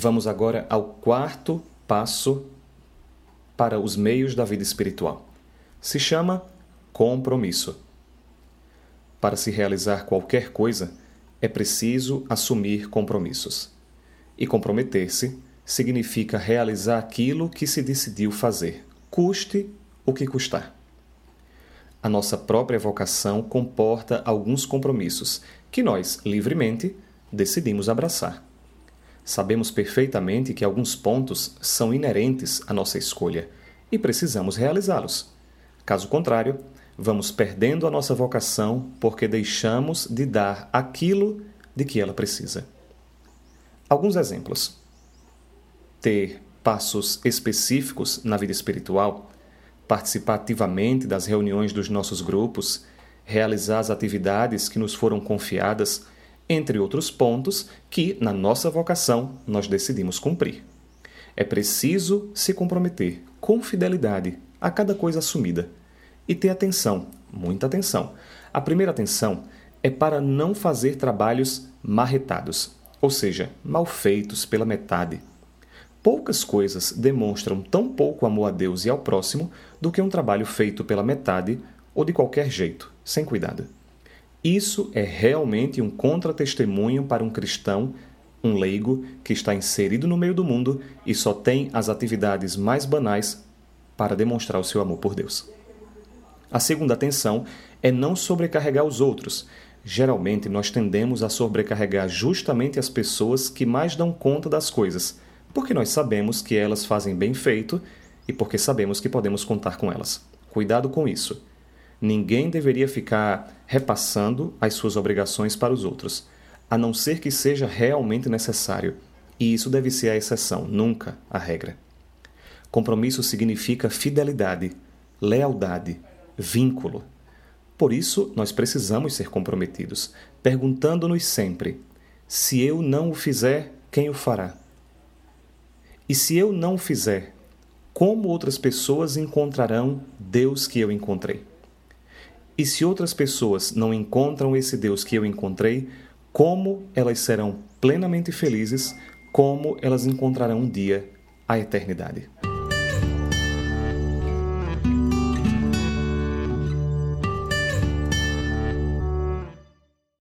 Vamos agora ao quarto passo para os meios da vida espiritual. Se chama compromisso. Para se realizar qualquer coisa, é preciso assumir compromissos. E comprometer-se significa realizar aquilo que se decidiu fazer, custe o que custar. A nossa própria vocação comporta alguns compromissos que nós, livremente, decidimos abraçar. Sabemos perfeitamente que alguns pontos são inerentes à nossa escolha e precisamos realizá-los. Caso contrário, vamos perdendo a nossa vocação porque deixamos de dar aquilo de que ela precisa. Alguns exemplos: ter passos específicos na vida espiritual, participar ativamente das reuniões dos nossos grupos, realizar as atividades que nos foram confiadas entre outros pontos que, na nossa vocação, nós decidimos cumprir. É preciso se comprometer com fidelidade a cada coisa assumida e ter atenção, muita atenção. A primeira atenção é para não fazer trabalhos marretados, ou seja, mal feitos pela metade. Poucas coisas demonstram tão pouco amor a Deus e ao próximo do que um trabalho feito pela metade ou de qualquer jeito, sem cuidado. Isso é realmente um contra-testemunho para um cristão, um leigo que está inserido no meio do mundo e só tem as atividades mais banais para demonstrar o seu amor por Deus. A segunda atenção é não sobrecarregar os outros. Geralmente nós tendemos a sobrecarregar justamente as pessoas que mais dão conta das coisas, porque nós sabemos que elas fazem bem feito e porque sabemos que podemos contar com elas. Cuidado com isso. Ninguém deveria ficar repassando as suas obrigações para os outros, a não ser que seja realmente necessário. E isso deve ser a exceção, nunca a regra. Compromisso significa fidelidade, lealdade, vínculo. Por isso, nós precisamos ser comprometidos, perguntando-nos sempre: se eu não o fizer, quem o fará? E se eu não o fizer, como outras pessoas encontrarão Deus que eu encontrei? E se outras pessoas não encontram esse Deus que eu encontrei, como elas serão plenamente felizes, como elas encontrarão um dia a eternidade?